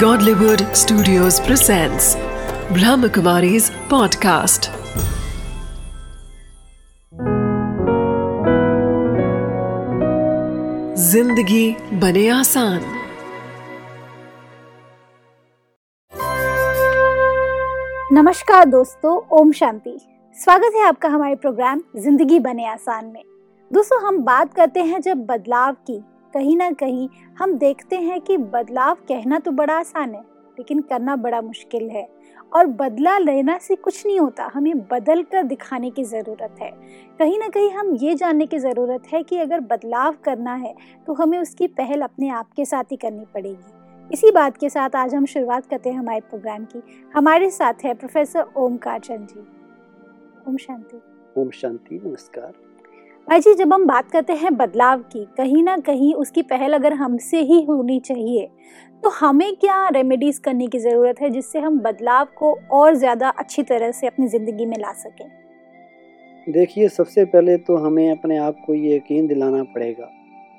Godlywood Studios presents Brahmakumari's podcast. ज़िंदगी बने आसान नमस्कार दोस्तों, ओम शांति। स्वागत है आपका हमारे प्रोग्राम ज़िंदगी बने आसान में। दोस्तों, हम बात करते हैं जब बदलाव की। कहीं ना कहीं हम देखते हैं कि बदलाव कहना तो बड़ा आसान है, लेकिन करना बड़ा मुश्किल है। और बदला लेना से कुछ नहीं होता, हमें बदल कर दिखाने की ज़रूरत है। कहीं ना कहीं हम ये जानने की ज़रूरत है कि अगर बदलाव करना है तो हमें उसकी पहल अपने आप के साथ ही करनी पड़ेगी। इसी बात के साथ आज हम शुरुआत करते हैं हमारे प्रोग्राम की। हमारे साथ है प्रोफेसर ओमकार चंद जी। ओम शांति। ओम शांति, नमस्कार। भाई जी, जब हम बात करते हैं बदलाव की, कहीं ना कहीं उसकी पहल अगर हमसे ही होनी चाहिए तो हमें क्या रेमेडीज करने की ज़रूरत है जिससे हम बदलाव को और ज़्यादा अच्छी तरह से अपनी ज़िंदगी में ला सकें? देखिए, सबसे पहले तो हमें अपने आप को ये यकीन दिलाना पड़ेगा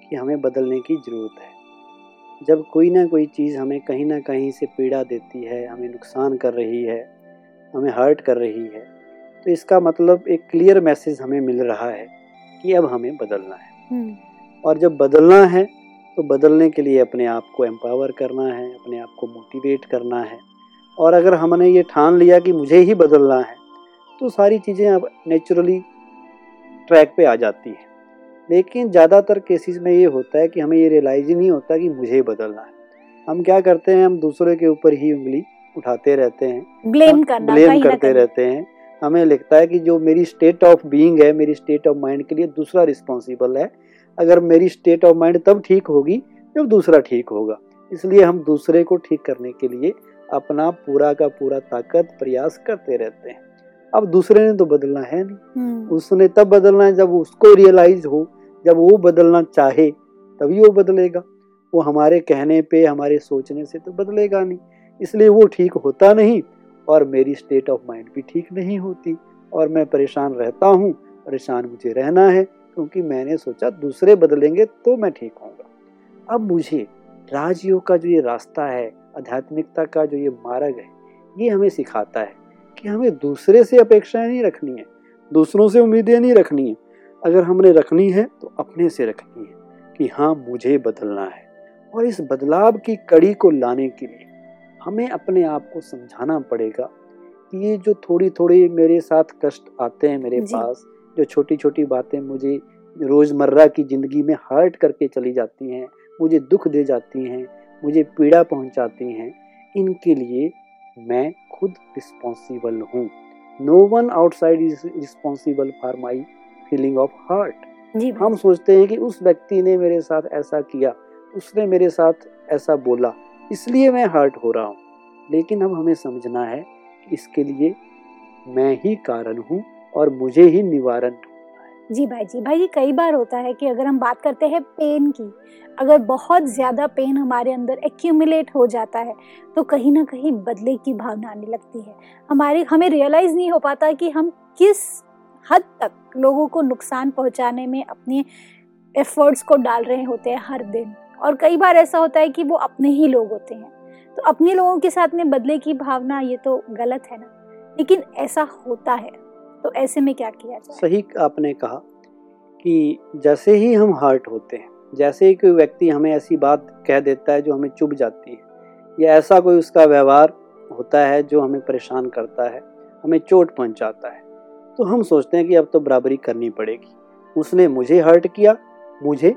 कि हमें बदलने की ज़रूरत है। जब कोई ना कोई चीज़ हमें कहीं ना कहीं से पीड़ा देती है, हमें नुकसान कर रही है, हमें हर्ट कर रही है तो इसका मतलब एक क्लियर मैसेज हमें मिल रहा है। कि अब हमें बदलना है। और जब बदलना है तो बदलने के लिए अपने आप को एम्पावर करना है अपने आप को मोटिवेट करना है। और अगर हमने ये ठान लिया कि मुझे ही बदलना है तो सारी चीज़ें अब नेचुरली ट्रैक पे आ जाती हैं। लेकिन ज़्यादातर केसेस में ये होता है कि हमें ये रियलाइज़ ही नहीं होता कि मुझे ही बदलना है। हम क्या करते हैं हम दूसरे के ऊपर ही उंगली उठाते रहते हैं। ब्लेम करना ब्लेम करते रहते हैं। हमें लिखता है कि जो मेरी स्टेट ऑफ़ बीइंग है मेरी स्टेट ऑफ़ माइंड के लिए दूसरा रिस्पॉन्सिबल है। अगर मेरी स्टेट ऑफ़ माइंड तब ठीक होगी जब दूसरा ठीक होगा। इसलिए हम दूसरे को ठीक करने के लिए अपना पूरा का पूरा ताकत प्रयास करते रहते हैं। अब दूसरे ने तो बदलना है नहीं। हम्म, उसने तब बदलना है जब उसको रियलाइज़ हो जब वो बदलना चाहे तभी वो बदलेगा। वो हमारे कहने पे हमारे सोचने से तो बदलेगा नहीं। इसलिए वो ठीक होता नहीं। और मेरी स्टेट ऑफ़ माइंड भी ठीक नहीं होती। और मैं परेशान रहता हूँ, परेशान मुझे रहना है, क्योंकि मैंने सोचा दूसरे बदलेंगे तो मैं ठीक होऊँगा। अब मुझे राजयोग का जो ये रास्ता है, आध्यात्मिकता का जो ये मार्ग है, ये हमें सिखाता है कि हमें दूसरे से अपेक्षाएँ नहीं रखनी है, दूसरों से उम्मीदें नहीं रखनी है। अगर हमने रखनी है तो अपने से रखनी है कि हाँ मुझे बदलना है। और इस बदलाव की कड़ी को लाने के लिए हमें अपने आप को समझाना पड़ेगा कि ये जो थोड़ी थोड़ी मेरे साथ कष्ट आते हैं मेरे पास जो छोटी छोटी बातें मुझे रोज़मर्रा की ज़िंदगी में हर्ट करके चली जाती हैं मुझे दुख दे जाती हैं मुझे पीड़ा पहुंचाती हैं इनके लिए मैं खुद रिस्पॉन्सिबल हूँ। No one outside is responsible for my feeling of hurt हम सोचते हैं कि उस व्यक्ति ने मेरे साथ ऐसा किया उसने मेरे साथ ऐसा बोला। इसलिए मैं हर्ट हो रहा हूँ। लेकिन अब हमें समझना है कि इसके लिए मैं ही कारण हूँ और मुझे ही निवारण जी भाई जी भाई जी, कई बार होता है कि अगर हम बात करते हैं पेन की, अगर बहुत ज़्यादा पेन हमारे अंदर एक्यूमुलेट हो जाता है तो कहीं ना कहीं बदले की भावना आने लगती है। हमारे, हमें रियलाइज़ नहीं हो पाता कि हम किस हद तक लोगों को नुकसान पहुँचाने में अपने एफर्ट्स को डाल रहे होते हैं हर दिन। और कई बार ऐसा होता है कि वो अपने ही लोग होते हैं। तो अपने लोगों के साथ में बदले की भावना ये तो गलत है ना। लेकिन ऐसा होता है। तो ऐसे में क्या किया जाए? सही आपने कहा कि जैसे ही हम हर्ट होते हैं, जैसे ही कोई व्यक्ति हमें ऐसी बात कह देता है जो हमें चुभ जाती है, या ऐसा कोई उसका व्यवहार होता है जो हमें परेशान करता है, हमें चोट पहुंचाता है तो हम सोचते हैं कि अब तो बराबरी करनी पड़ेगी। उसने मुझे हर्ट किया, मुझे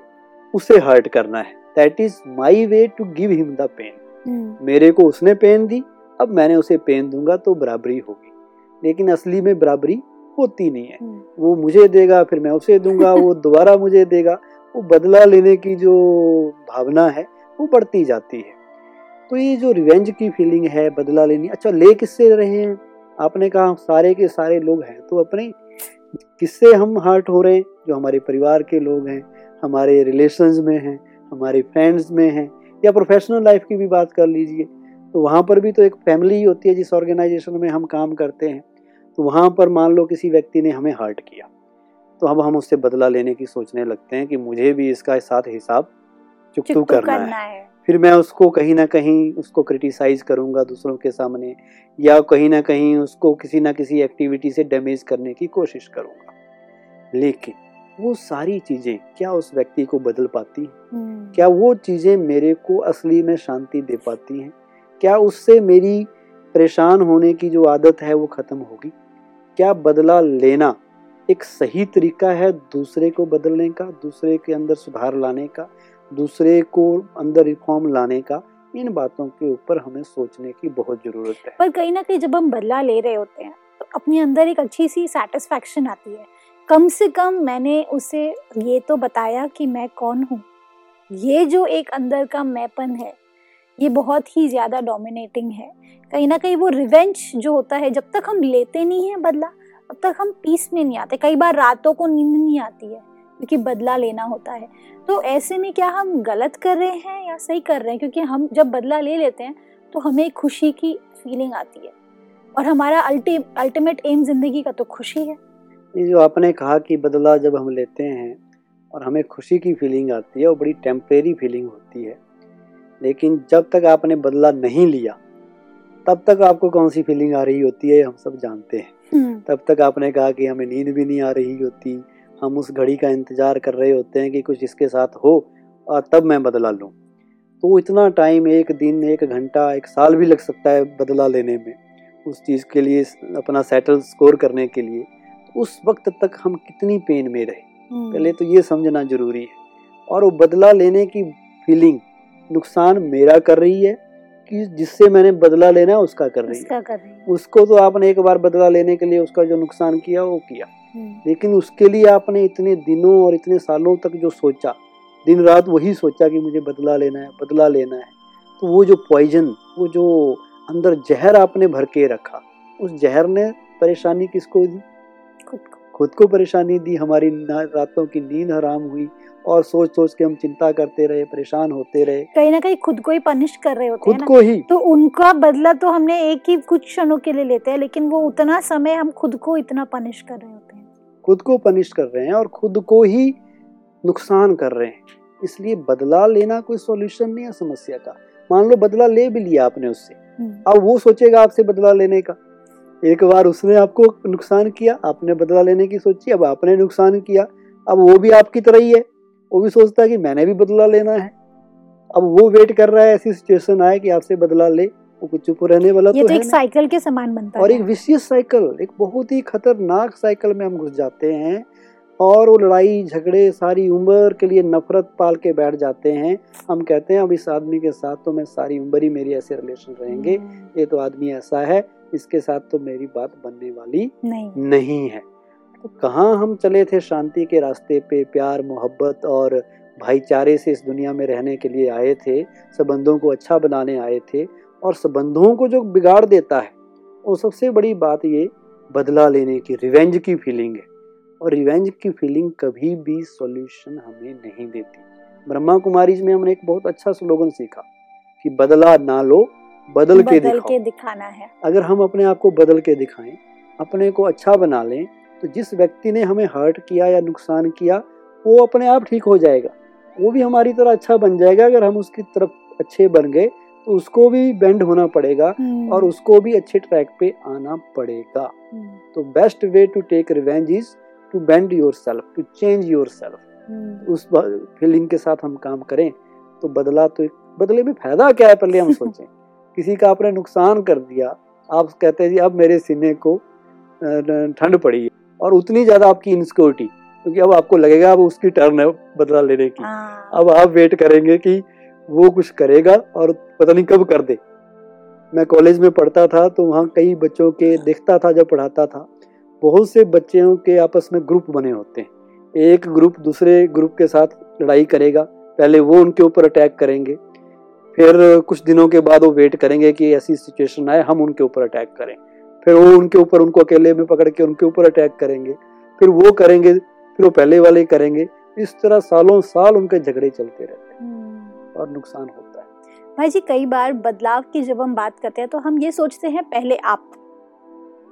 उसे हर्ट करना है। That is my way to give him the pain मेरे को उसने पेन दी अब मैंने उसे पेन दूँगा तो बराबरी होगी। लेकिन असली में बराबरी होती नहीं है। हम्म, वो मुझे देगा फिर मैं उसे दूँगा वो दोबारा मुझे देगा। वो बदला लेने की जो भावना है वो बढ़ती जाती है। तो ये जो रिवेंज की फीलिंग है बदला लेनी अच्छा ले किससे रहे हैं? आपने कहा सारे के सारे लोग हैं तो अपने किससे हम हर्ट हो रहे हैं? जो हमारे परिवार के लोग हैं हमारे रिलेशंस में हैं हमारे फ्रेंड्स में हैं या प्रोफेशनल लाइफ की भी बात कर लीजिए तो वहाँ पर भी तो एक फैमिली ही होती है जिस ऑर्गेनाइजेशन में हम काम करते हैं। तो वहाँ पर मान लो किसी व्यक्ति ने हमें हर्ट किया तो अब हम उससे बदला लेने की सोचने लगते हैं कि मुझे भी इसका साथ हिसाब चुकतू करना, करना है। है। फिर मैं उसको कहीं ना कहीं उसको क्रिटिसाइज करूँगा दूसरों के सामने या कहीं ना कहीं उसको किसी ना किसी एक्टिविटी से डैमेज करने की कोशिश करूँगा। लेकिन वो सारी चीज़ें क्या उस व्यक्ति को बदल पाती है? हम्म, क्या वो चीज़ें मेरे को असली में शांति दे पाती हैं? क्या उससे मेरी परेशान होने की जो आदत है वो ख़त्म होगी? क्या बदला लेना एक सही तरीका है दूसरे को बदलने का दूसरे के अंदर सुधार लाने का दूसरे को अंदर रिफॉर्म लाने का? इन बातों के ऊपर हमें सोचने की बहुत ज़रूरत है। पर कहीं ना कहीं जब हम बदला ले रहे होते हैं तो अपने अंदर एक अच्छी सी सेटिस्फेक्शन आती है। कम से कम मैंने उसे ये तो बताया कि मैं कौन हूँ। ये जो एक अंदर का मैपन है, ये बहुत ही ज़्यादा डोमिनेटिंग है। कहीं ना कहीं वो रिवेंज जो होता है, जब तक हम लेते नहीं हैं बदला, तब तक हम पीस में नहीं आते। कई बार रातों को नींद नहीं आती है, क्योंकि बदला लेना होता है। तो ऐसे में क्या हम गलत कर रहे हैं या सही कर रहे हैं? क्योंकि हम जब बदला ले लेते हैं तो हमें खुशी की फीलिंग आती है। और हमारा अल्टी अल्टीमेट एम ज़िंदगी का तो खुशी है। ये जो आपने कहा कि बदला जब हम लेते हैं और हमें खुशी की फीलिंग आती है वो बड़ी टेम्परेरी फीलिंग होती है। लेकिन जब तक आपने बदला नहीं लिया तब तक आपको कौन सी फीलिंग आ रही होती है हम सब जानते हैं। हम्म, तब तक आपने कहा कि हमें नींद भी नहीं आ रही होती हम उस घड़ी का इंतज़ार कर रहे होते हैं कि कुछ इसके साथ हो और तब मैं बदला लूँ। तो इतना टाइम एक दिन एक घंटा एक साल भी लग सकता है बदला लेने में उस चीज़ के लिए अपना सेटल स्कोर करने के लिए। उस वक्त तक हम कितनी पेन में रहे। हम्म, पहले तो ये समझना ज़रूरी है। और वो बदला लेने की फीलिंग नुकसान मेरा कर रही है कि जिससे मैंने बदला लेना है उसका कर रही है। कर रही उसको तो आपने एक बार बदला लेने के लिए उसका जो नुकसान किया वो किया। हम्म, लेकिन उसके लिए आपने इतने दिनों और इतने सालों तक जो सोचा दिन रात वही सोचा कि मुझे बदला लेना है बदला लेना है तो वो जो पॉइजन वो जो अंदर जहर आपने भर के रखा उस जहर ने परेशानी किसको दी? खुद को परेशानी दी हमारी रातों की नींद हराम हुई और सोच सोच के हम चिंता करते रहे परेशान होते रहे। कहीं ना कहीं खुद को ही पनिश कर रहे होते खुद को ही। तो उनका बदला तो हमने एक ही कुछ क्षणों के लिए लेते हैं लेकिन वो उतना समय हम खुद को इतना पनिश कर रहे होते हैं। खुद को पनिश कर रहे हैं और खुद को ही नुकसान कर रहे हैं। इसलिए बदला लेना कोई सोल्यूशन नहीं है समस्या का। मान लो बदला ले भी लिया आपने उससे। हम्म, अब वो सोचेगा आपसे बदला लेने का। एक बार उसने आपको नुकसान किया आपने बदला लेने की सोची अब आपने नुकसान किया अब वो भी आपकी तरह ही है। वो भी सोचता है कि मैंने भी बदला लेना है। अब वो वेट कर रहा है ऐसी सिचुएशन आए कि आपसे बदला ले वो कुछ चुप रहने वाला ये तो तो एक साइकिल के समान बनता और है। एक विशेष साइकिल एक बहुत ही खतरनाक साइकिल में हम घुस जाते हैं और वो लड़ाई झगड़े सारी उम्र के लिए नफरत पाल के बैठ जाते हैं। हम कहते हैं अब इस आदमी के साथ तो मैं सारी उम्र ही मेरी ऐसे रिलेशन रहेंगे। हम्म, ये तो आदमी ऐसा है इसके साथ तो मेरी बात बनने वाली नहीं। नहीं है। तो कहाँ हम चले थे शांति के रास्ते पे प्यार मोहब्बत और भाईचारे से इस दुनिया में रहने के लिए आए थे संबंधों को अच्छा बनाने आए थे और संबंधों को जो बिगाड़ देता है वो सबसे बड़ी बात ये बदला लेने की रिवेंज की फीलिंग है। और रिवेंज की फीलिंग कभी भी सॉल्यूशन हमें नहीं देती। ब्रह्मा कुमारी में हमने एक बहुत अच्छा स्लोगन सीखा कि बदला ना लो बदल के बदल दिखाओ के दिखाना है। अगर हम अपने आप को बदल के दिखाएँ अपने को अच्छा बना लें तो जिस व्यक्ति ने हमें हर्ट किया या नुकसान किया वो अपने आप ठीक हो जाएगा। वो भी हमारी तरह अच्छा बन जाएगा अगर हम उसकी तरफ़ अच्छे बन गए तो उसको भी बेंड होना पड़ेगा हम्म, और उसको भी अच्छे ट्रैक पे आना पड़ेगा। हम्म, तो best way to take revenge is to bend yourself to change yourself उस फीलिंग के साथ हम काम करें तो बदला तो बदले में फ़ायदा क्या है पहले हम सोचें। किसी का आपने नुकसान कर दिया आप कहते हैं जी अब मेरे सीने को ठंड पड़ी है। और उतनी ज़्यादा आपकी इनसिक्योरिटी क्योंकि अब आपको लगेगा अब उसकी टर्न है बदला लेने की। हाँ, अब आप वेट करेंगे कि वो कुछ करेगा और पता नहीं कब कर दे। मैं कॉलेज में पढ़ता था तो वहाँ कई बच्चों के देखता था जब पढ़ाता था बहुत से बच्चों के आपस में ग्रुप बने होते हैं। एक ग्रुप दूसरे ग्रुप के साथ लड़ाई करेगा पहले वो उनके ऊपर अटैक करेंगे। फिर कुछ दिनों के बाद वो वेट करेंगे कि ऐसी सिचुएशन आए हम उनके ऊपर अटैक करें। फिर वो उनके ऊपर उनको अकेले में पकड़ के उनके ऊपर अटैक करेंगे। फिर वो करेंगे फिर वो पहले वाले करेंगे। इस तरह सालों साल उनके झगड़े चलते रहते हैं हम्म। और नुकसान होता है। भाई जी कई बार बदलाव की जब हम बात करते हैं तो हम ये सोचते हैं पहले आप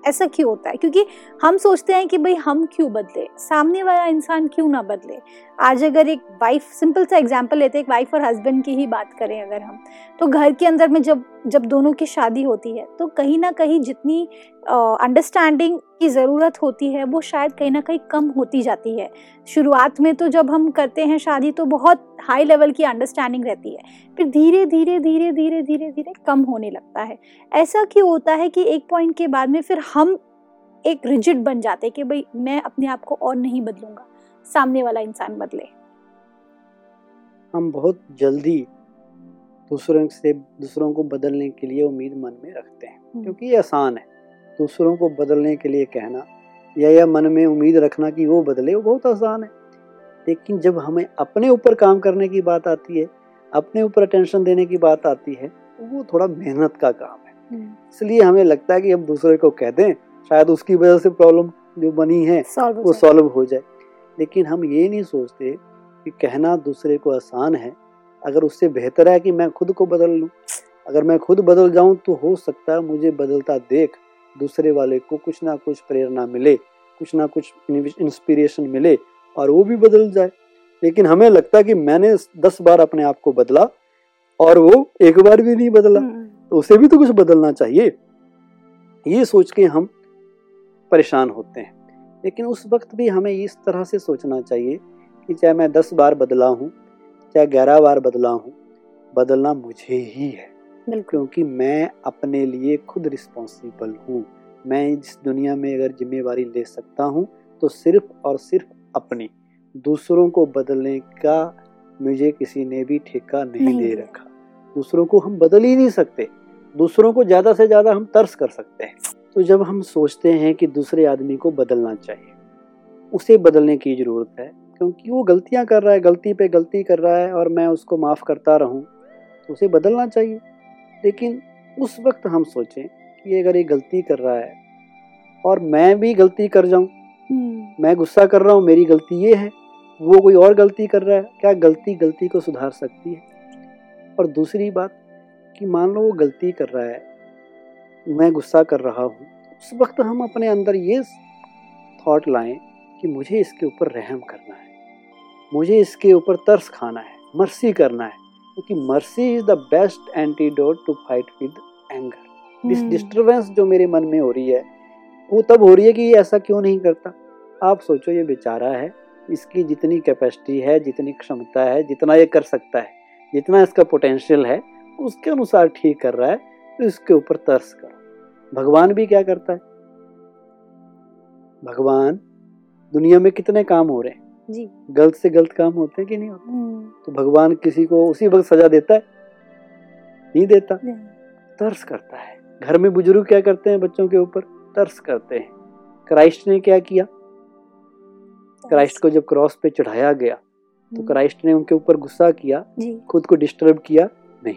ऐसा क्यों होता है? क्योंकि हम सोचते हैं कि भाई हम क्यों बदले? सामने वाला इंसान क्यों ना बदले? आज अगर एक वाइफ सिंपल सा एग्ज़ाम्पल लेते हैं, एक वाइफ और हस्बैंड की ही बात करें अगर हम तो घर के अंदर में जब जब दोनों की शादी होती है तो कहीं ना कहीं जितनी अंडरस्टैंडिंग की ज़रूरत होती है, वो शायद कहीं ना कहीं कम होती जाती है। शुरुआत में तो जब हम करते हैं शादी तो बहुत हाई लेवल की अंडरस्टैंडिंग रहती है, फिर धीरे धीरे धीरे धीरे धीरे धीरे कम होने लगता है। ऐसा क्यों होता है कि एक पॉइंट के बाद में फिर हम एक रिजिड बन जाते कि भाई, मैं अपने आप को और नहीं बदलूँगा, सामने वाला इंसान बदले। हम बहुत जल्दी दूसरों से दूसरों को बदलने के लिए उम्मीद मन में रखते हैं। हम्म। क्योंकि ये आसान है। दूसरों को बदलने के लिए कहना या या मन में उम्मीद रखना कि वो बदले वो बहुत आसान है। लेकिन जब हमें अपने ऊपर काम करने की बात आती है अपने ऊपर अटेंशन देने की बात आती है तो वो थोड़ा मेहनत का काम है। हम्म। इसलिए हमें लगता है कि हम दूसरे को कह दें शायद उसकी वजह से प्रॉब्लम जो बनी है वो सॉल्व हो जाए। लेकिन हम ये नहीं सोचते कि कहना दूसरे को आसान है अगर उससे बेहतर है कि मैं खुद को बदल लूँ। अगर मैं खुद बदल जाऊँ तो हो सकता है मुझे बदलता देख दूसरे वाले को कुछ ना कुछ प्रेरणा मिले कुछ ना कुछ इंस्पिरेशन मिले और वो भी बदल जाए। लेकिन हमें लगता है कि मैंने दस बार अपने आप को बदला और वो एक बार भी नहीं बदला। तो उसे भी तो कुछ बदलना चाहिए। ये सोच के हम परेशान होते हैं। लेकिन उस वक्त भी हमें इस तरह से सोचना चाहिए कि चाहे मैं दस बार बदला हूँ चाहे ग्यारह बार बदला हूँ बदलना मुझे ही है। क्योंकि मैं अपने लिए खुद रिस्पॉन्सिबल हूँ। मैं इस दुनिया में अगर जिम्मेवारी ले सकता हूँ तो सिर्फ़ और सिर्फ़ अपनी। दूसरों को बदलने का मुझे किसी ने भी ठेका नहीं, नहीं दे रखा। दूसरों को हम बदल ही नहीं सकते। दूसरों को ज़्यादा से ज़्यादा हम तर्स कर सकते हैं। तो जब हम सोचते हैं कि दूसरे आदमी को बदलना चाहिए उसे बदलने की ज़रूरत है क्योंकि वो गलतियाँ कर रहा है गलती पे गलती कर रहा है और मैं उसको माफ़ करता रहूँ तो उसे बदलना चाहिए। लेकिन उस वक्त हम सोचें कि अगर ये गलती कर रहा है और मैं भी गलती कर जाऊँ हम्म, मैं गुस्सा कर रहा हूँ मेरी गलती ये है वो कोई और गलती कर रहा है क्या गलती गलती को सुधार सकती है? और दूसरी बात कि मान लो वो गलती कर रहा है मैं गुस्सा कर रहा हूँ उस वक्त हम अपने अंदर ये थॉट लाएँ कि मुझे इसके ऊपर रहम करना है। मुझे इसके ऊपर तर्स खाना है मर्सी करना है क्योंकि mercy is the best antidote to fight with anger इस डिस्टरबेंस जो मेरे मन में हो रही है वो तब हो रही है कि ये ऐसा क्यों नहीं करता? आप सोचो ये बेचारा है इसकी जितनी कैपेसिटी है जितनी क्षमता है जितना ये कर सकता है जितना इसका पोटेंशियल है उसके अनुसार ठीक कर रहा है तो इसके ऊपर तर्स करो। भगवान भी क्या करता है? भगवान दुनिया में कितने काम हो रहे हैं? जी। गलत से गलत काम होते हैं कि नहीं होते? हम्म, तो भगवान किसी को उसी वक्त सजा देता है? नहीं देता। नहीं, तरस करता है। घर में बुज़ुर्ग क्या करते हैं बच्चों के ऊपर? तर्स करते हैं। क्राइस्ट ने क्या किया? क्राइस्ट को जब क्रॉस पे चढ़ाया गया तो हम्म, क्राइस्ट ने उनके ऊपर गुस्सा किया खुद को डिस्टर्ब किया? नहीं।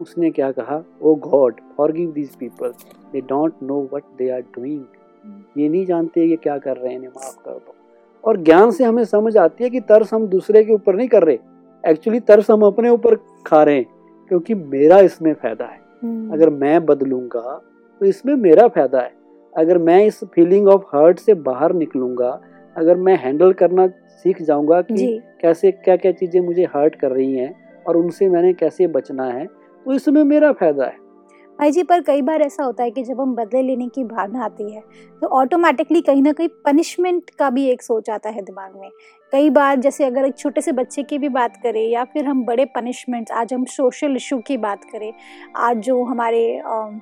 उसने क्या कहा? O God forgive these people. They don't know what they are doing. ये नहीं जानते ये क्या कर रहे हैं इन्हें माफ़ कर दो। और ज्ञान से हमें समझ आती है कि तर्स हम दूसरे के ऊपर नहीं कर रहे। एक्चुअली तर्स हम अपने ऊपर खा रहे हैं क्योंकि मेरा इसमें फ़ायदा है। हम्म, अगर मैं बदलूँगा तो इसमें मेरा फ़ायदा है। अगर मैं इस फीलिंग ऑफ़ हर्ट से बाहर निकलूँगा अगर मैं हैंडल करना सीख जाऊँगा कि कैसे क्या क्या चीज़ें मुझे हर्ट कर रही हैं और उनसे मैंने कैसे बचना है तो इसमें मेरा फ़ायदा है। भाई जी पर कई बार ऐसा होता है कि जब हम बदले लेने की भावना आती है तो ऑटोमेटिकली कहीं ना कहीं पनिशमेंट का भी एक सोच आता है दिमाग में। कई बार जैसे अगर एक छोटे से बच्चे की भी बात करें या फिर हम बड़े पनिशमेंट्स आज हम सोशल इशू की बात करें आज जो हमारे अम,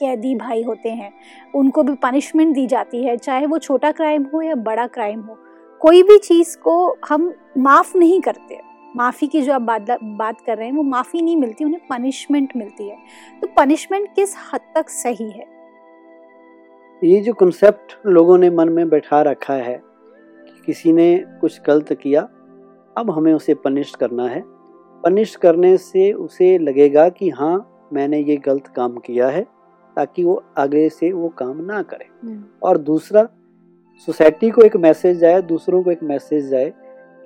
कैदी भाई होते हैं उनको भी पनिशमेंट दी जाती है चाहे वो छोटा क्राइम हो या बड़ा क्राइम हो कोई भी चीज़ को हम माफ़ नहीं करते। माफ़ी की जो आप बात बात कर रहे हैं वो माफ़ी नहीं मिलती उन्हें पनिशमेंट मिलती है। तो पनिशमेंट किस हद तक सही है? ये जो कंसेप्ट लोगों ने मन में बैठा रखा है कि किसी ने कुछ गलत किया अब हमें उसे पनिश करना है। पनिश करने से उसे लगेगा कि हाँ मैंने ये गलत काम किया है ताकि वो आगे से वो काम ना करे। और दूसरा सोसाइटी को एक मैसेज जाए दूसरों को एक मैसेज जाए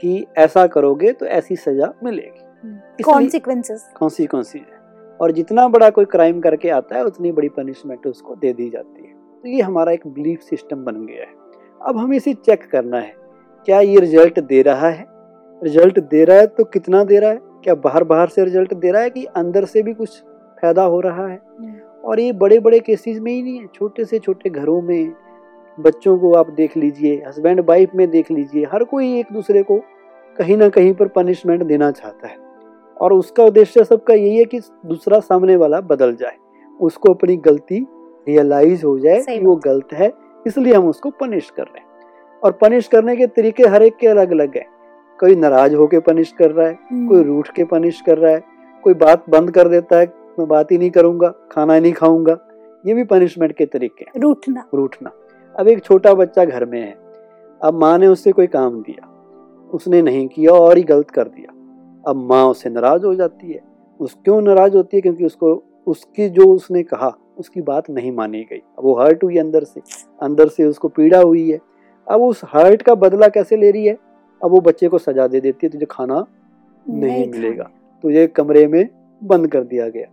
कि ऐसा करोगे तो ऐसी सजा मिलेगी। कॉन्सिक्वेंसेस कॉन्सिक्वेंसेज है। और जितना बड़ा कोई क्राइम करके आता है उतनी बड़ी पनिशमेंट उसको दे दी जाती है। तो ये हमारा एक बिलीफ सिस्टम बन गया है। अब हमें इसे चेक करना है। क्या ये रिज़ल्ट दे रहा है? रिज़ल्ट दे रहा है तो कितना दे रहा है? क्या बाहर बाहर से रिज़ल्ट दे रहा है कि अंदर से भी कुछ फ़ायदा हो रहा है? और ये बड़े बड़े केसेस में ही नहीं है छोटे से छोटे घरों में बच्चों को आप देख लीजिए हस्बैंड वाइफ में देख लीजिए हर कोई एक दूसरे को कहीं ना कहीं पर पनिशमेंट देना चाहता है। और उसका उद्देश्य सबका यही है कि दूसरा सामने वाला बदल जाए। उसको अपनी गलती रियलाइज़ हो जाए कि वो गलत है इसलिए हम उसको पनिश कर रहे हैं। और पनिश करने के तरीके हर एक के अलग अलग हैं। कोई नाराज़ होके पनिश कर रहा है हम्म। कोई रूठ के पनिश कर रहा है कोई बात बंद कर देता है मैं बात ही नहीं करूँगा खाना ही नहीं खाऊँगा ये भी पनिशमेंट के तरीके हैं। रूठना। रूठना। अब एक छोटा बच्चा घर में है। अब माँ ने उससे कोई काम दिया। उसने नहीं किया और ही गलत कर दिया। अब माँ उससे नाराज़ हो जाती है। उस क्यों नाराज़ होती है? क्योंकि उसको उसकी जो उसने कहा उसकी बात नहीं मानी गई। अब वो हर्ट हुई अंदर से। अंदर से उसको पीड़ा हुई है। अब उस हर्ट का बदला कैसे ले रही है? अब वो बच्चे को सजा दे देती है तुझे खाना नहीं मिलेगा। तुझे कमरे में बंद कर दिया गया।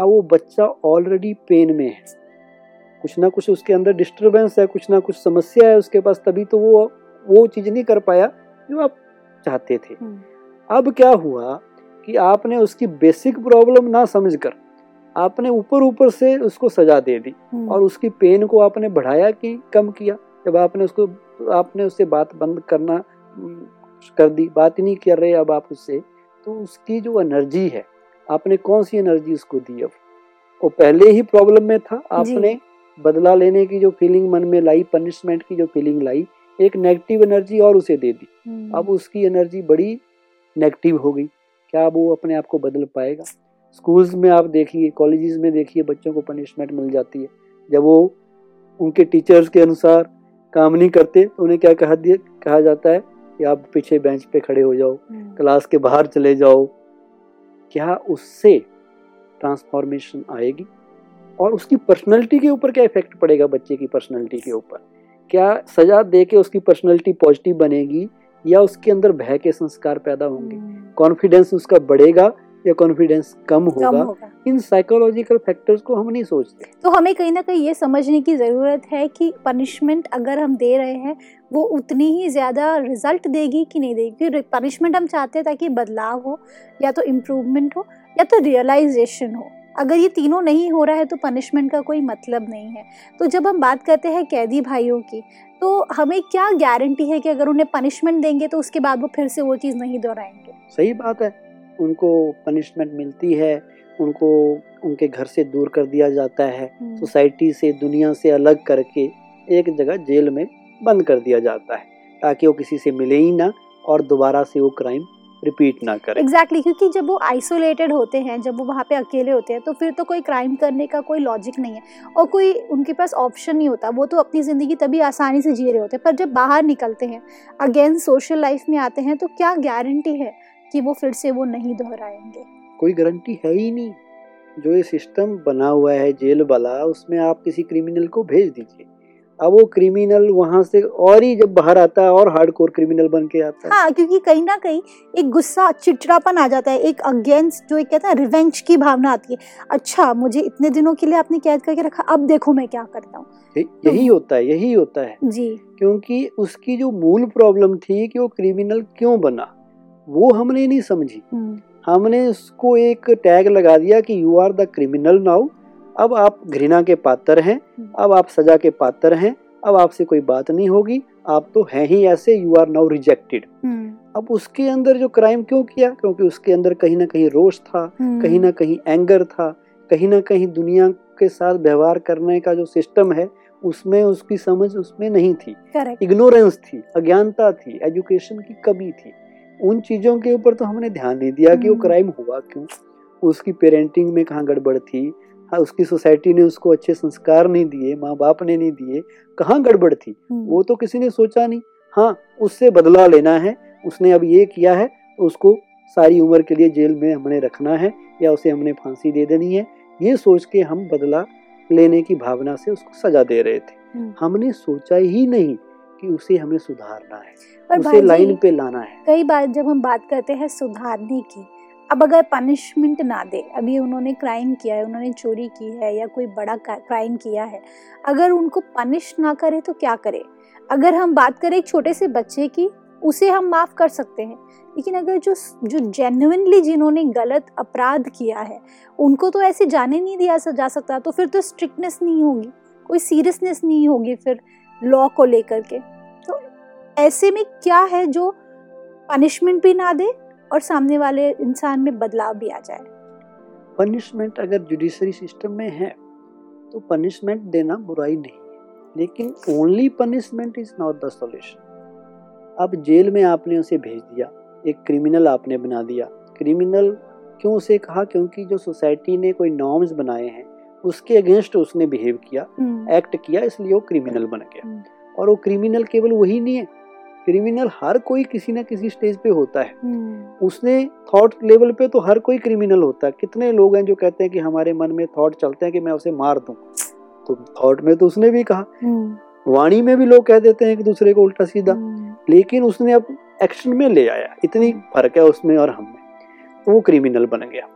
अब वो बच्चा ऑलरेडी पेन में है। कुछ ना कुछ उसके अंदर डिस्टरबेंस है कुछ ना कुछ समस्या है उसके पास तभी तो वो वो चीज़ नहीं कर पाया जो आप चाहते थे हम्म। अब क्या हुआ कि आपने उसकी बेसिक प्रॉब्लम ना समझकर आपने ऊपर ऊपर से उसको सजा दे दी हम्म। और उसकी पेन को आपने बढ़ाया कि कम किया जब आपने उसको आपने उससे बात बंद करना हम्म, कर दी बात ही नहीं कर रहे अब आप उससे तो उसकी जो एनर्जी है आपने कौन सी एनर्जी उसको दी अब वो पहले ही प्रॉब्लम में था आपने बदला लेने की जो फीलिंग मन में लाई पनिशमेंट की जो फीलिंग लाई एक नेगेटिव एनर्जी और उसे दे दी। हम्म। अब उसकी एनर्जी बड़ी नेगेटिव हो गई। क्या अब वो अपने आप को बदल पाएगा? स्कूल्स में आप देखिए कॉलेजेस में देखिए बच्चों को पनिशमेंट मिल जाती है। जब वो उनके टीचर्स के अनुसार काम नहीं करते तो उन्हें क्या कहा दिया कहा जाता है कि आप पीछे बेंच पे खड़े हो जाओ हम्म। क्लास के बाहर चले जाओ। क्या उससे ट्रांसफॉर्मेशन आएगी? और उसकी पर्सनैलिटी के ऊपर क्या इफ़ेक्ट पड़ेगा बच्चे की पर्सनैलिटी के ऊपर? क्या सजा दे के उसकी पर्सनैलिटी पॉजिटिव बनेगी या उसके अंदर भय के संस्कार पैदा होंगे? हम्म। कॉन्फिडेंस उसका बढ़ेगा या कॉन्फिडेंस कम कम होगा? होगा। इन साइकोलॉजिकल फैक्टर्स को हम नहीं सोचते। तो हमें कहीं ना कहीं ये समझने की ज़रूरत है कि पनिशमेंट अगर हम दे रहे हैं वो उतनी ही ज़्यादा रिज़ल्ट देगी कि नहीं देगी? क्योंकि पनिशमेंट हम चाहते हैं ताकि बदलाव हो या तो इम्प्रूवमेंट हो या तो रियलाइजेशन हो। अगर ये तीनों नहीं हो रहा है तो पनिशमेंट का कोई मतलब नहीं है। तो जब हम बात करते हैं कैदी भाइयों की तो हमें क्या गारंटी है कि अगर उन्हें पनिशमेंट देंगे तो उसके बाद वो फिर से वो चीज़ नहीं दोहराएँगे? सही बात है। उनको पनिशमेंट मिलती है उनको उनके घर से दूर कर दिया जाता है हम्म। सोसाइटी से दुनिया से अलग करके एक जगह जेल में बंद कर दिया जाता है ताकि वो किसी से मिले ही ना और दोबारा से वो क्राइम रिपीट ना करे। एग्जैक्टली exactly, क्योंकि जब वो आइसोलेटेड होते हैं जब वो वहाँ पे अकेले होते हैं तो फिर तो कोई क्राइम करने का कोई लॉजिक नहीं है। और कोई उनके पास ऑप्शन नहीं होता वो तो अपनी ज़िंदगी तभी आसानी से जी रहे होते हैं। पर जब बाहर निकलते हैं अगेन सोशल लाइफ में आते हैं तो क्या गारंटी है कि वो फिर से वो नहीं दोहराएँगे? कोई गारंटी है ही नहीं। जो ये सिस्टम बना हुआ है जेल वाला उसमें आप किसी क्रिमिनल को भेज दीजिए। अब वो क्रिमिनल वहाँ से और ही जब बाहर आता है और हार्डकोर क्रिमिनल बन के आता है। हाँ क्योंकि कहीं ना कहीं एक गुस्सा चिड़चिड़ापन आ जाता है एक अगेंस्ट जो एक कहता है रिवेंज की भावना आती है। अच्छा मुझे इतने दिनों के लिए आपने कैद करके रखा अब देखो मैं क्या करता हूँ। यही होता है यही होता है। जी। क्योंकि उसकी जो मूल प्रॉब्लम थी कि वो क्रिमिनल क्यों बना वो हमने नहीं समझी। हम्म, हमने उसको एक टैग लगा दिया कि you are the criminal now अब आप घृणा के पात्र हैं अब आप सजा के पात्र हैं अब आपसे कोई बात नहीं होगी आप तो हैं ही ऐसे you are now rejected hmm, अब उसके अंदर जो क्राइम क्यों किया? क्योंकि उसके अंदर कहीं ना कहीं रोष था हम्म, कहीं ना कहीं एंगर था कहीं ना कहीं दुनिया के साथ व्यवहार करने का जो सिस्टम है उसमें उसकी समझ उसमें नहीं थी। इग्नोरेंस थी अज्ञानता थी एजुकेशन की कमी थी। उन चीज़ों के ऊपर तो हमने ध्यान नहीं दिया कि वो हम्म। क्राइम हुआ क्यों। उसकी पेरेंटिंग में कहाँ गड़बड़ थी हाँ उसकी सोसाइटी ने उसको अच्छे संस्कार नहीं दिए माँ बाप ने नहीं दिए कहाँ गड़बड़ थी? हम्म, वो तो किसी ने सोचा नहीं। हाँ उससे बदला लेना है उसने अब ये किया है तो उसको सारी उम्र के लिए जेल में हमने रखना है या उसे हमने फांसी दे देनी है। ये सोच के हम बदला लेने की भावना से उसको सजा दे रहे थे। हम्म। हमने सोचा ही नहीं कि उसे हमें सुधारना है उसे लाइन पे लाना है। कई बार जब हम बात करते हैं सुधारने की अब अगर पनिशमेंट ना दे, अभी उन्होंने क्राइम किया है, उन्होंने चोरी की है या कोई बड़ा क्राइम किया है, अगर उनको पनिश ना करे तो क्या करे? अगर हम बात करें एक छोटे से बच्चे की, उसे हम माफ़ कर सकते हैं, लेकिन अगर जो जो जेन्यनली जिन्होंने गलत अपराध किया है, उनको तो ऐसे जाने नहीं दिया जा सकता तो फिर तो स्ट्रिक्टनेस नहीं होगी, कोई सीरियसनेस नहीं होगी फिर लॉ को लेकर के। तो ऐसे में क्या है जो पनिशमेंट भी ना दे और सामने वाले इंसान में बदलाव भी आ जाए। पनिशमेंट अगर जुडिशरी सिस्टम में है तो पनिशमेंट देना बुराई नहीं है। लेकिन only punishment is not the solution अब जेल में आपने उसे भेज दिया एक क्रिमिनल आपने बना दिया। क्रिमिनल क्यों उसे कहा? क्योंकि जो सोसाइटी ने कोई नॉर्म्स बनाए हैं उसके अगेंस्ट उसने बिहेव किया एक्ट हम्म। किया इसलिए वो क्रिमिनल बन गया। हम्म। और वो क्रिमिनल केवल वही नहीं है क्रिमिनल हर कोई किसी ना किसी स्टेज पे होता है। हम्म। उसने थॉट लेवल पे तो हर कोई क्रिमिनल होता है। कितने लोग हैं जो कहते हैं कि हमारे मन में थॉट चलते हैं कि मैं उसे मार दूँ? तो थॉट में तो उसने भी कहा। वाणी में भी लोग कह देते हैं एक दूसरे को उल्टा सीधा। लेकिन उसने अब एक्शन में ले आया। इतनी फ़र्क है उसमें और हम में। तो वो क्रिमिनल बन गया।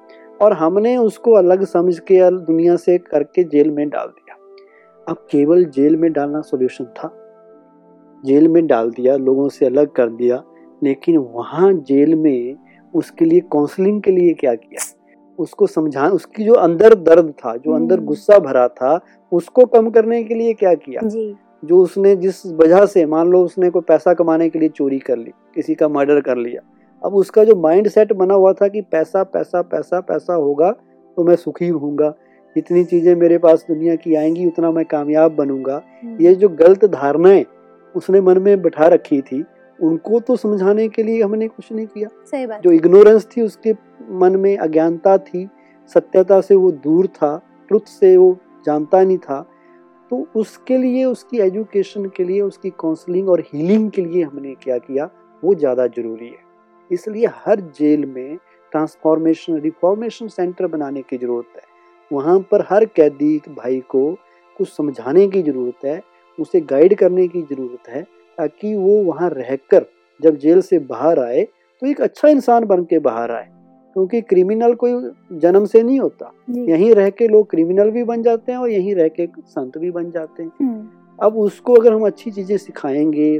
और हमने उसको अलग समझ के दुनिया से करके जेल में डाल दिया। अब केवल जेल में डालना सोल्यूशन था। जेल में डाल दिया लोगों से अलग कर दिया लेकिन वहाँ जेल में उसके लिए काउंसलिंग के लिए क्या किया उसको समझा उसकी जो अंदर दर्द था जो अंदर हम्म। गुस्सा भरा था उसको कम करने के लिए क्या किया जी। जो उसने जिस वजह से मान लो उसने कोई पैसा कमाने के लिए चोरी कर ली किसी का मर्डर कर लिया अब उसका जो माइंड सेट बना हुआ था कि पैसा पैसा पैसा पैसा होगा तो मैं सुखी होऊँगा जितनी चीज़ें मेरे पास दुनिया की आएँगी उतना मैं कामयाब बनूँगा हम्म। ये जो गलत धारणाएँ उसने मन में बैठा रखी थी उनको तो समझाने के लिए हमने कुछ नहीं किया। सही बात। जो इग्नोरेंस थी उसके मन में अज्ञानता थी सत्यता से वो दूर था ट्रुथ से वो जानता नहीं था तो उसके लिए उसकी एजुकेशन के लिए उसकी काउंसलिंग और हीलिंग के लिए हमने क्या किया वो ज़्यादा ज़रूरी है। इसलिए हर जेल में ट्रांसफॉर्मेशन रिफॉर्मेशन सेंटर बनाने की ज़रूरत है। वहाँ पर हर कैदी भाई को कुछ समझाने की ज़रूरत है उसे गाइड करने की ज़रूरत है ताकि वो वहाँ रहकर जब जेल से बाहर आए तो एक अच्छा इंसान बन के बाहर आए। क्योंकि क्रिमिनल कोई जन्म से नहीं होता। यहीं रह के लोग क्रिमिनल भी बन जाते हैं और यहीं रह के संत भी बन जाते हैं। हम्म। अब उसको अगर हम अच्छी चीज़ें सिखाएँगे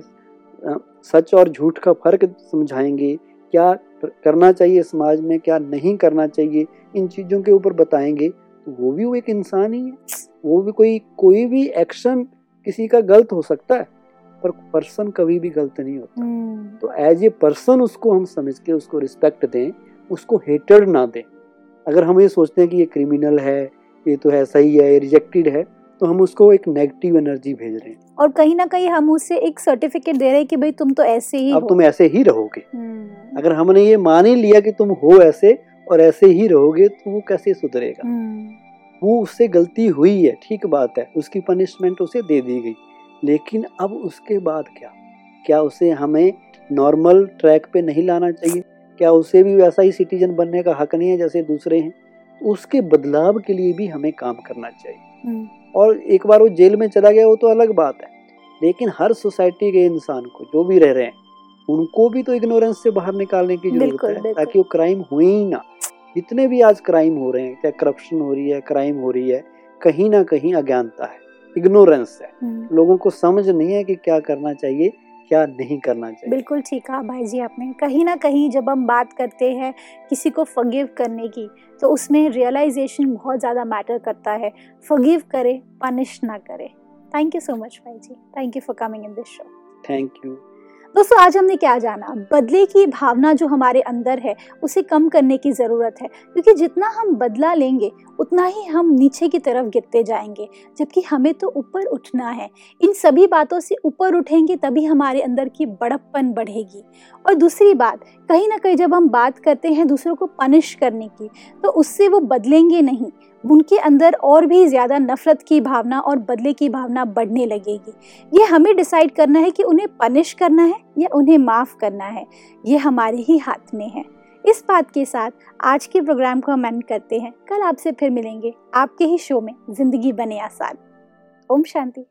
सच और झूठ का फ़र्क समझाएँगे क्या करना चाहिए समाज में क्या नहीं करना चाहिए इन चीज़ों के ऊपर बताएँगे तो वो भी वो एक इंसान ही है। वो भी कोई कोई भी एक्शन किसी का गलत हो सकता है पर पर्सन कभी भी गलत नहीं होता हम्म। तो एज ए पर्सन उसको हम समझ के उसको रिस्पेक्ट दें उसको हेटेड ना दें अगर हम ये सोचते हैं कि ये क्रिमिनल है ये तो है सही है ये रिजेक्टेड है तो हम उसको एक नेगेटिव एनर्जी भेज रहे हैं और कहीं ना कहीं हम उसे एक सर्टिफिकेट दे रहे हैं कि भाई तुम तो ऐसे ही अब तुम ऐसे ही रहोगे हम्म। अगर हमने ये मान ही लिया कि तुम हो ऐसे और ऐसे ही रहोगे तो वो कैसे सुधरेगा हम्म। वो उससे गलती हुई है ठीक बात है उसकी पनिशमेंट उसे दे दी गई। लेकिन अब उसके बाद क्या? क्या उसे हमें नॉर्मल ट्रैक पे नहीं लाना चाहिए? क्या उसे भी वैसा ही सिटीजन बनने का हक नहीं है जैसे दूसरे हैं? तो उसके बदलाव के लिए भी हमें काम करना चाहिए। हम्म। और एक बार वो जेल में चला गया वो तो अलग बात है। लेकिन हर सोसाइटी के इंसान को जो भी रह रहे हैं उनको भी तो इग्नोरेंस से बाहर निकालने की ज़रूरत है ताकि वो क्राइम हुए ही ना। जितने भी आज क्राइम हो रहे हैं चाहे करप्शन हो रही है क्राइम हो रही है कहीं ना कहीं अज्ञानता है इग्नोरेंस है। हम्म। लोगों को समझ नहीं है कि क्या करना चाहिए क्या नहीं करना चाहिए। बिल्कुल ठीक कहा भाई जी आपने। कहीं ना कहीं जब हम बात करते हैं किसी को फगीव करने की तो उसमें रियलाइजेशन बहुत ज़्यादा मैटर करता है। फगीव करे पनिश ना करे। थैंक यू सो मच भाई जी। Thank you for coming in this show thank you दोस्तों, आज हमने क्या जाना? बदले की भावना जो हमारे अंदर है, उसे कम करने की ज़रूरत है। क्योंकि जितना हम बदला लेंगे, उतना ही हम नीचे की तरफ़ गिरते जाएँगे। जबकि हमें तो ऊपर उठना है। इन सभी बातों से ऊपर उठेंगे, तभी हमारे अंदर की बड़प्पन बढ़ेगी। और दूसरी बात, कहीं ना कहीं जब हम बात करते हैं दूसरों को पनिश करने की तो उससे वो बदलेंगे नहीं। उनके अंदर और भी ज़्यादा नफरत की भावना और बदले की भावना बढ़ने लगेगी। ये हमें डिसाइड करना है कि उन्हें पनिश करना है या उन्हें माफ़ करना है। ये हमारे ही हाथ में है। इस बात के साथ आज के प्रोग्राम को हम एंड करते हैं। कल आपसे फिर मिलेंगे। आपके ही शो में ज़िंदगी बने आसान। ओम शांति।